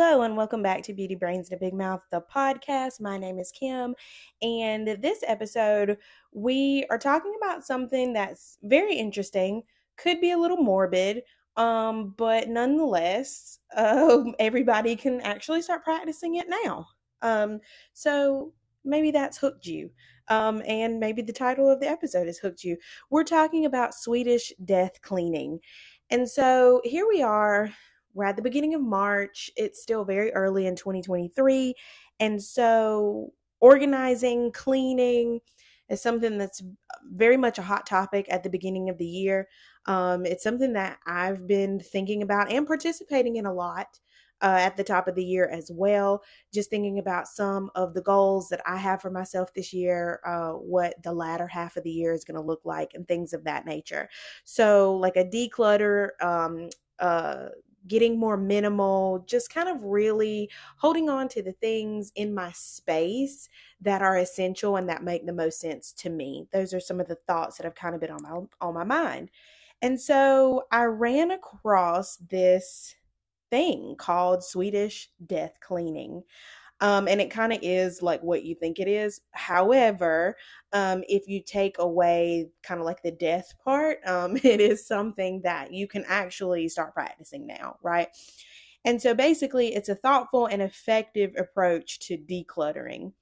Hello, and welcome back to Beauty Brains to Big Mouth, the podcast. My name is Kim, and this episode, we are talking about something that's very interesting, could be a little morbid, um, but nonetheless, uh, everybody can actually start practicing it now. Um, so maybe that's hooked you. Um, and maybe the title of the episode has hooked you. We're talking about Swedish death cleaning. And so here we are we're at the beginning of March. It's still very early in 2023. And so, organizing, cleaning is something that's very much a hot topic at the beginning of the year. Um, it's something that I've been thinking about and participating in a lot. Uh, at the top of the year as well. Just thinking about some of the goals that I have for myself this year, uh, what the latter half of the year is going to look like, and things of that nature. So, like a declutter, um, uh, getting more minimal, just kind of really holding on to the things in my space that are essential and that make the most sense to me. Those are some of the thoughts that have kind of been on my on my mind. And so I ran across this thing called Swedish death cleaning. Um, and it kind of is like what you think it is. However, um, if you take away kind of like the death part, um, it is something that you can actually start practicing now, right? And so basically, it's a thoughtful and effective approach to decluttering.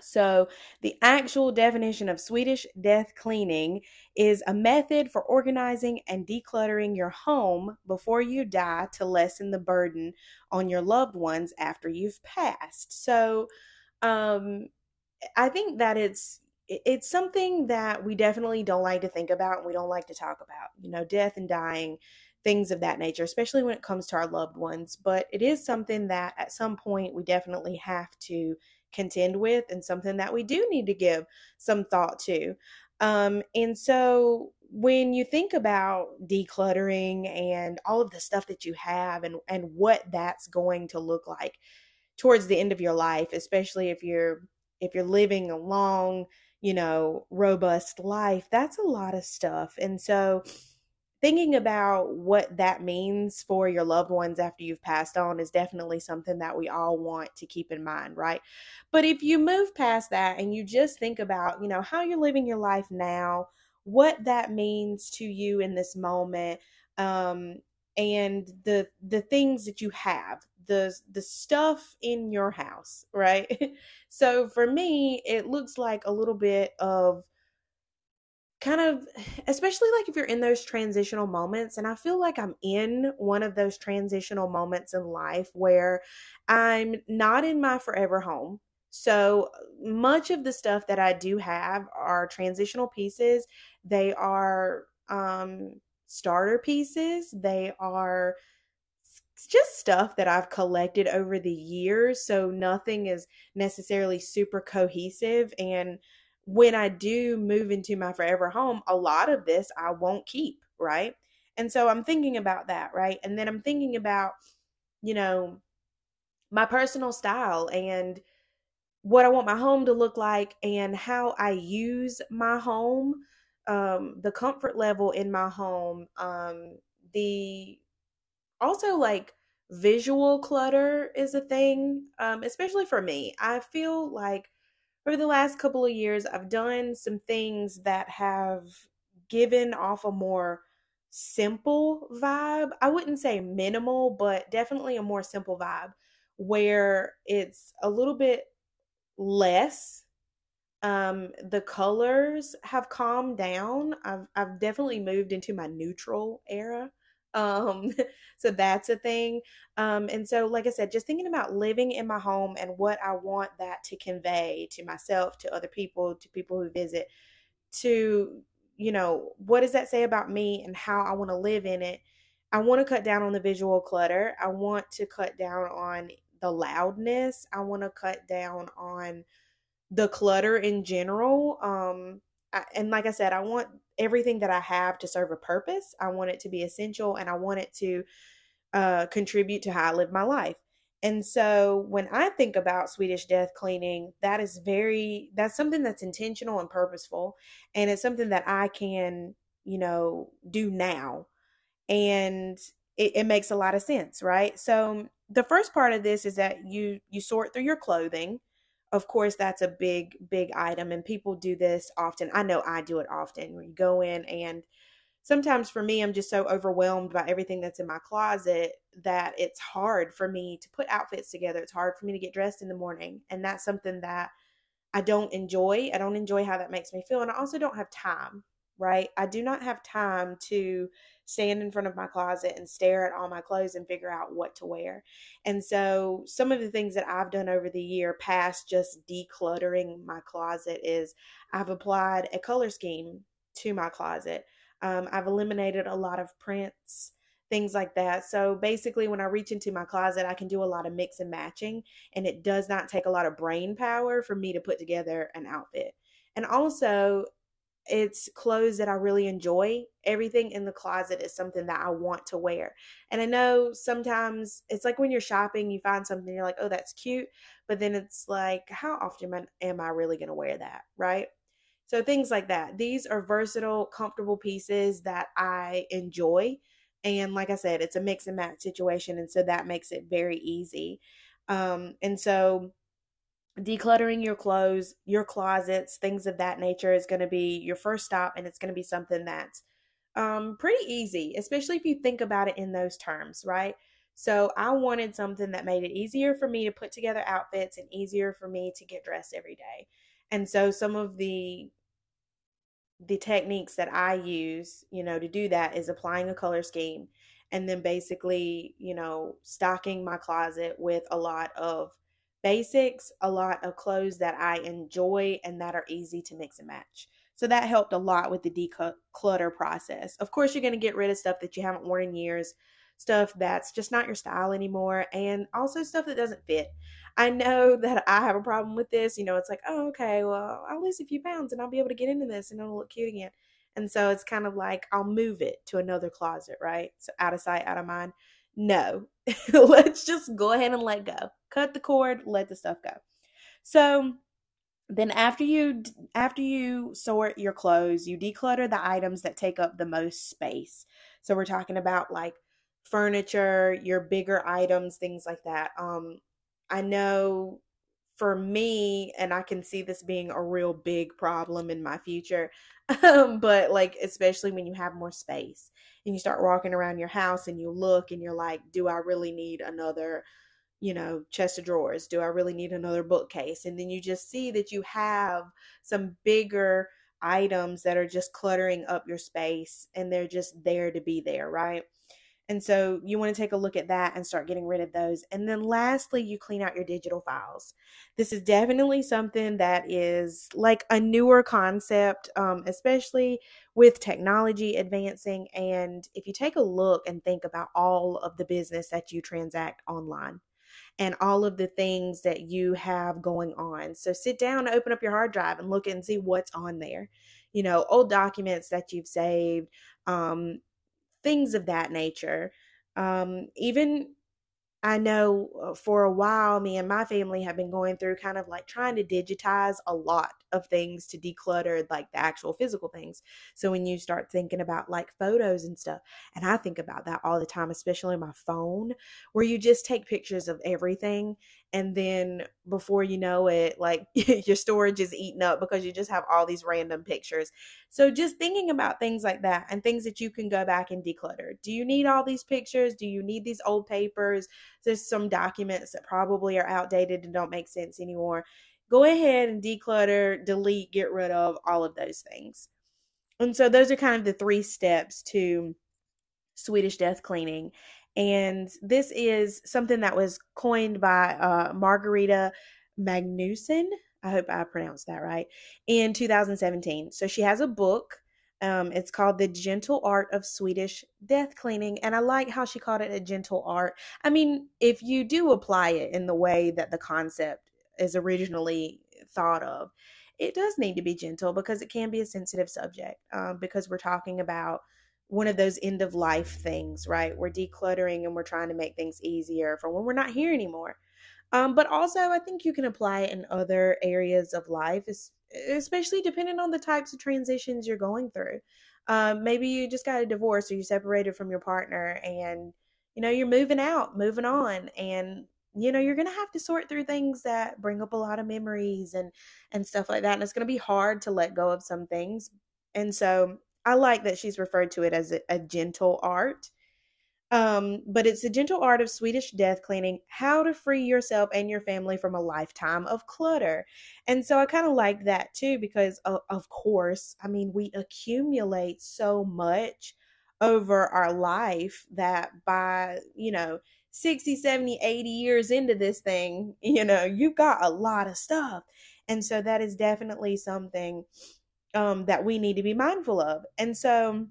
So, the actual definition of Swedish death cleaning is a method for organizing and decluttering your home before you die to lessen the burden on your loved ones after you've passed. So, um, I think that it's it's something that we definitely don't like to think about and we don't like to talk about. You know, death and dying, things of that nature, especially when it comes to our loved ones. But it is something that at some point we definitely have to contend with and something that we do need to give some thought to. Um, and so when you think about decluttering and all of the stuff that you have and, and what that's going to look like towards the end of your life, especially if you're if you're living a long, you know, robust life, that's a lot of stuff. And so thinking about what that means for your loved ones after you've passed on is definitely something that we all want to keep in mind, right? But if you move past that and you just think about, you know, how you're living your life now, what that means to you in this moment, um, and the the things that you have, the the stuff in your house, right? so for me, it looks like a little bit of kind of especially like if you're in those transitional moments and i feel like i'm in one of those transitional moments in life where i'm not in my forever home so much of the stuff that i do have are transitional pieces they are um starter pieces they are just stuff that I've collected over the years. So nothing is necessarily super cohesive. And when I do move into my forever home, a lot of this I won't keep, right? And so I'm thinking about that, right? And then I'm thinking about, you know, my personal style and what I want my home to look like and how I use my home, um, the comfort level in my home, um, the also like visual clutter is a thing, um, especially for me. I feel like over the last couple of years, I've done some things that have given off a more simple vibe. I wouldn't say minimal, but definitely a more simple vibe where it's a little bit less. Um, the colors have calmed down. I've I've definitely moved into my neutral era. Um, so that's a thing. Um, and so, like I said, just thinking about living in my home and what I want that to convey to myself, to other people, to people who visit, to, you know, what does that say about me and how I want to live in it? I want to cut down on the visual clutter. I want to cut down on the loudness. I want to cut down on the clutter in general. Um, I, and like I said, I want everything that I have to serve a purpose. I want it to be essential and I want it to uh, contribute to how I live my life. And so when I think about Swedish death cleaning, that is very, that's something that's intentional and purposeful. And it's something that I can, you know, do now. And it, it makes a lot of sense, right? So the first part of this is that you you sort through your clothing. Of course, that's a big big item and people do this often. I know I do it often. Where you go in and sometimes for me I'm just so overwhelmed by everything that's in my closet that it's hard for me to put outfits together. It's hard for me to get dressed in the morning. And that's something that I don't enjoy. I don't enjoy how that makes me feel and I also don't have time, right? I do not have time to stand in front of my closet and stare at all my clothes and figure out what to wear. And so, some of the things that I've done over the year past just decluttering my closet is I've applied a color scheme to my closet. Um, I've eliminated a lot of prints, things like that. So basically, when I reach into my closet, I can do a lot of mix and matching, and it does not take a lot of brain power for me to put together an outfit. And also, it's clothes that I really enjoy. Everything in the closet is something that I want to wear. And I know sometimes it's like when you're shopping, you find something, you're like, oh, that's cute. But then it's like, how often am I really going to wear that? Right. So things like that. These are versatile, comfortable pieces that I enjoy. And like I said, it's a mix and match situation. And so that makes it very easy. Um, and so decluttering your clothes, your closets, things of that nature is going to be your first stop, and it's going to be something that's um, pretty easy, especially if you think about it in those terms, right? So I wanted something that made it easier for me to put together outfits and easier for me to get dressed every day. And so some of the the techniques that I use, you know, to do that is applying a color scheme and then basically, you know, stocking my closet with a lot of basics, a lot of clothes that I enjoy and that are easy to mix and match. So that helped a lot with the declutter process. Of course, you're going to get rid of stuff that you haven't worn in years, stuff that's just not your style anymore, and also stuff that doesn't fit. I know that I have a problem with this. You know, it's like, oh, okay, well, I'll lose a few pounds and I'll be able to get into this and it'll look cute again. And so it's kind of like I'll move it to another closet, right? So out of sight, out of mind. No, let's just go ahead and let go. Cut the cord, let the stuff go. So then after you after you sort your clothes, you declutter the items that take up the most space. So we're talking about like furniture, your bigger items, things like that. Um I know for me, and I can see this being a real big problem in my future, um, but like, especially when you have more space and you start walking around your house and you look and you're like, do I really need another, you know, chest of drawers? Do I really need another bookcase? And then you just see that you have some bigger items that are just cluttering up your space and they're just there to be there, right? And so you want to take a look at that and start getting rid of those. And then lastly, you clean out your digital files. This is definitely something that is like a newer concept, um, especially with technology advancing. And if you take a look and think about all of the business that you transact online, and all of the things that you have going on. So sit down, open up your hard drive and look and see what's on there. You know, old documents that you've saved, um, things of that nature. Um, even I know uh, for a while, me and my family have been going through kind of like trying to digitize a lot of things to declutter like the actual physical things. So when you start thinking about like photos and stuff, and I think about that all the time, especially my phone, where you just take pictures of everything and then before you know it like your storage is eaten up because you just have all these random pictures. So just thinking about things like that and things that you can go back and declutter. Do you need all these pictures? Do you need these old papers? There's some documents that probably are outdated and don't make sense anymore go ahead and declutter delete get rid of all of those things and so those are kind of the three steps to swedish death cleaning and this is something that was coined by uh, Margareta Magnusson. I hope I pronounced that right. In 2017. So she has a book. Um, it's called The Gentle Art of Swedish Death Cleaning. And I like how she called it a gentle art. I mean, if you do apply it in the way that the concept is originally thought of, it does need to be gentle because it can be a sensitive subject um, because we're talking about one of those end of life things, right? We're decluttering and we're trying to make things easier for when we're not here anymore. Um, but also, I think you can apply it in other areas of life, especially depending on the types of transitions you're going through. Um, maybe you just got a divorce or you separated from your partner and you know, you're moving out, moving on, and you know you're to have to sort through things that bring up a lot of memories and and stuff like that and it's to be hard to let go of some things and so i like that she's referred to it as a, a gentle art um, but it's a gentle art of Swedish death cleaning, how to free yourself and your family from a lifetime of clutter. And so I kind of like that too, because of, of course, I mean, we accumulate so much over our life that by, you know, 60, 70, 80 years into this thing, you know, you've got a lot of stuff. And so that is definitely something um, that we need to be mindful of. And so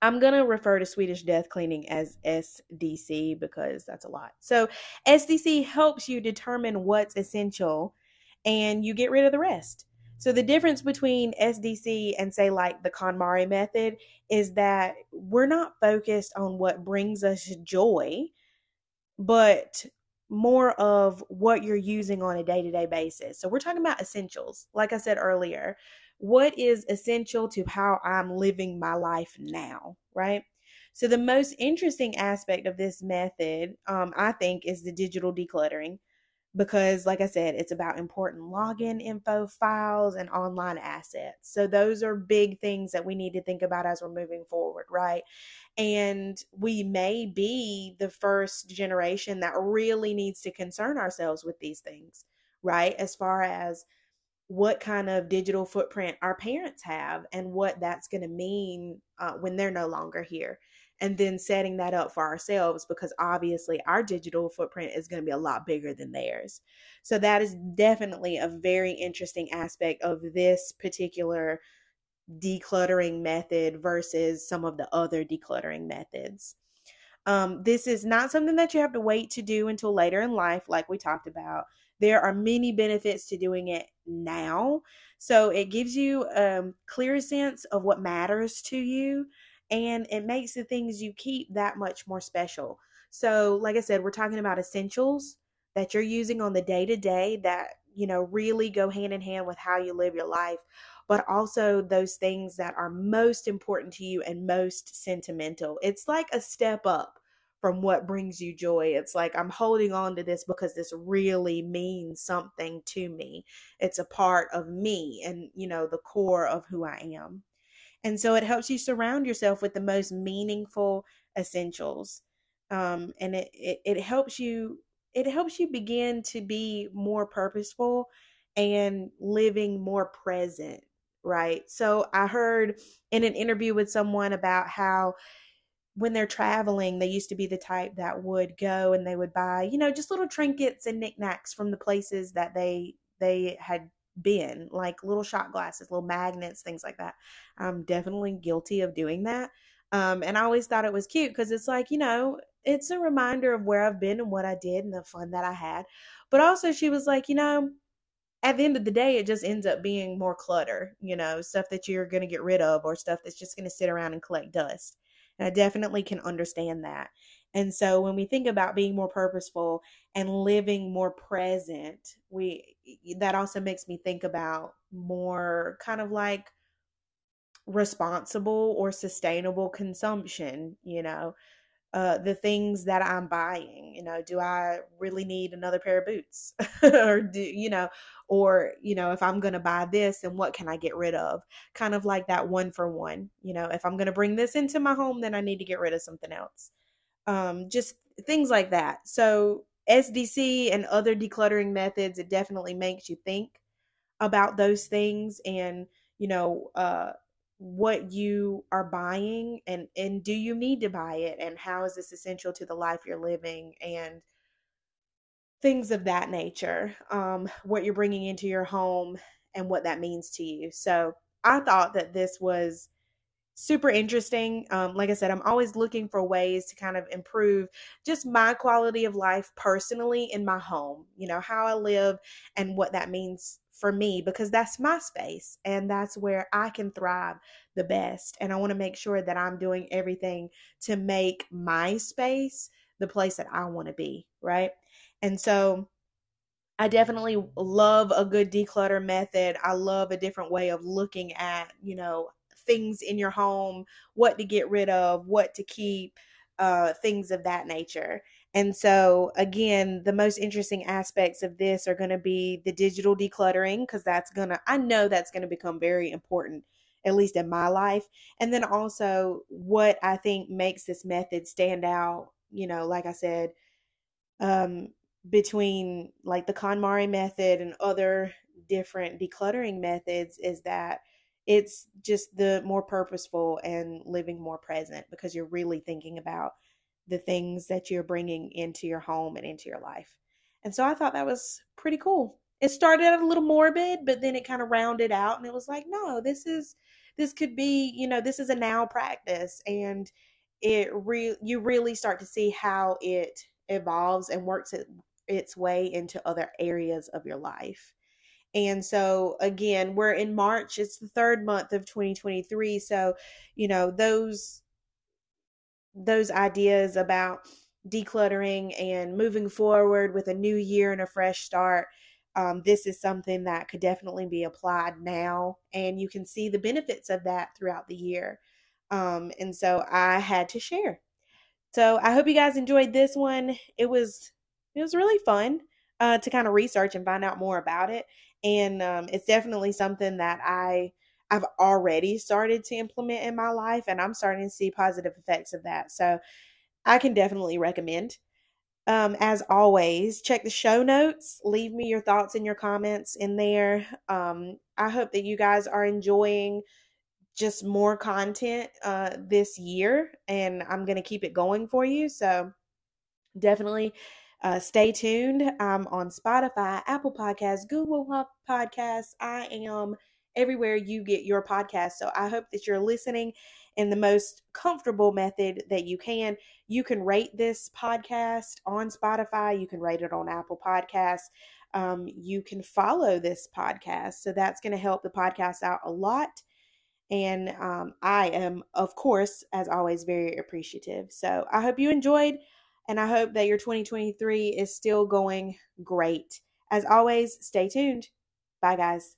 I'm going to refer to Swedish death cleaning as SDC because that's a lot. So SDC helps you determine what's essential and you get rid of the rest. So the difference between SDC and say like the KonMari method is that we're not focused on what brings us joy, but more of what you're using on a day-to-day basis. So we're talking about essentials. Like I said earlier, what is essential to how I'm living my life now, right? So the most interesting aspect of this method, um, I think, is the digital decluttering because like i said it's about important login info files and online assets. So those are big things that we need to think about as we're moving forward right? And we may be the first generation that really needs to concern ourselves with these things right? As far as what kind of digital footprint our parents have and what that's going to mean uh, when they're no longer here and then setting that up for ourselves because obviously our digital footprint is going to be a lot bigger than theirs. So that is definitely a very interesting aspect of this particular decluttering method versus some of the other decluttering methods. Um, this is not something that you have to wait to do until later in life, like we talked about. There are many benefits to doing it now. So it gives you a um, clear sense of what matters to you and it makes the things you keep that much more special. So, like I said, we're talking about essentials that you're using on the day to day that, you know, really go hand in hand with how you live your life, but also those things that are most important to you and most sentimental. It's like a step up from what brings you joy. It's like I'm holding on to this because this really means something to me. It's a part of me and, you know, the core of who I am. And so it helps you surround yourself with the most meaningful essentials. Um, and it, it, it helps you it helps you begin to be more purposeful and living more present, right? So I heard in an interview with someone about how when they're traveling, they used to be the type that would go and they would buy, you know, just little trinkets and knickknacks from the places that they they had been, like little shot glasses, little magnets, things like that. I'm definitely guilty of doing that. Um, and I always thought it was cute because it's like, you know, it's a reminder of where I've been and what I did and the fun that I had. But also, she was like, you know, at the end of the day, it just ends up being more clutter, you know, stuff that you're going to get rid of or stuff that's just going to sit around and collect dust. And I definitely can understand that. And so when we think about being more purposeful and living more present, we that also makes me think about more kind of like responsible or sustainable consumption, you know, uh, the things that I'm buying. You know, do I really need another pair of boots? or do, you know, or, you know, if I'm to buy this, then what can I get rid of? Kind of like that one for one. You know, if I'm to bring this into my home, then I need to get rid of something else um, just things like that. So SDC and other decluttering methods, it definitely makes you think about those things and you know uh, what you are buying and and do you need to buy it and how is this essential to the life you're living and things of that nature um, what you're bringing into your home and what that means to you so i thought that this was super interesting. Um, like I said, I'm always looking for ways to kind of improve just my quality of life personally in my home, you know, how I live and what that means for me because that's my space and that's where I can thrive the best. And I want to make sure that I'm doing everything to make my space the place that I want to be, right? And so I definitely love a good declutter method. I love a different way of looking at, you know, things in your home, what to get rid of, what to keep. uh, things of that nature. And so, again, the most interesting aspects of this are going to be the digital decluttering, because that's going to, I know that's going to become very important, at least in my life. And then also, what I think makes this method stand out, you know, like I said, um, between like the KonMari method and other different decluttering methods is that it's just the more purposeful and living more present because you're really thinking about the things that you're bringing into your home and into your life. And so I thought that was pretty cool. It started out a little morbid, but then it kind of rounded out and it was like, no, this is this could be, you know, this is a now practice and it re- you really start to see how it evolves and works it, its way into other areas of your life. And so again, we're in March. It's the third month of 2023. So, you know, those those ideas about decluttering and moving forward with a new year and a fresh start um, this is something that could definitely be applied now and you can see the benefits of that throughout the year um, and so i had to share so i hope you guys enjoyed this one it was it was really fun uh, to kind of research and find out more about it and um, it's definitely something that i I've already started to implement in my life, and I'm starting to see positive effects of that. So I can definitely recommend. Um, as always, check the show notes. Leave me your thoughts and your comments in there. Um, I hope that you guys are enjoying just more content uh, this year, and I'm going to keep it going for you. So definitely uh, stay tuned. I'm on Spotify, Apple Podcasts, Google Podcasts. I am everywhere you get your podcast. So I hope that you're listening in the most comfortable method that you can. You can rate this podcast on Spotify, you can rate it on Apple Podcasts. Um, you can follow this podcast. So that's going to help the podcast out a lot. And um, I am, of course, as always, very appreciative. So I hope you enjoyed, and I hope that your 2023 is still going great. As always, stay tuned. Bye, guys.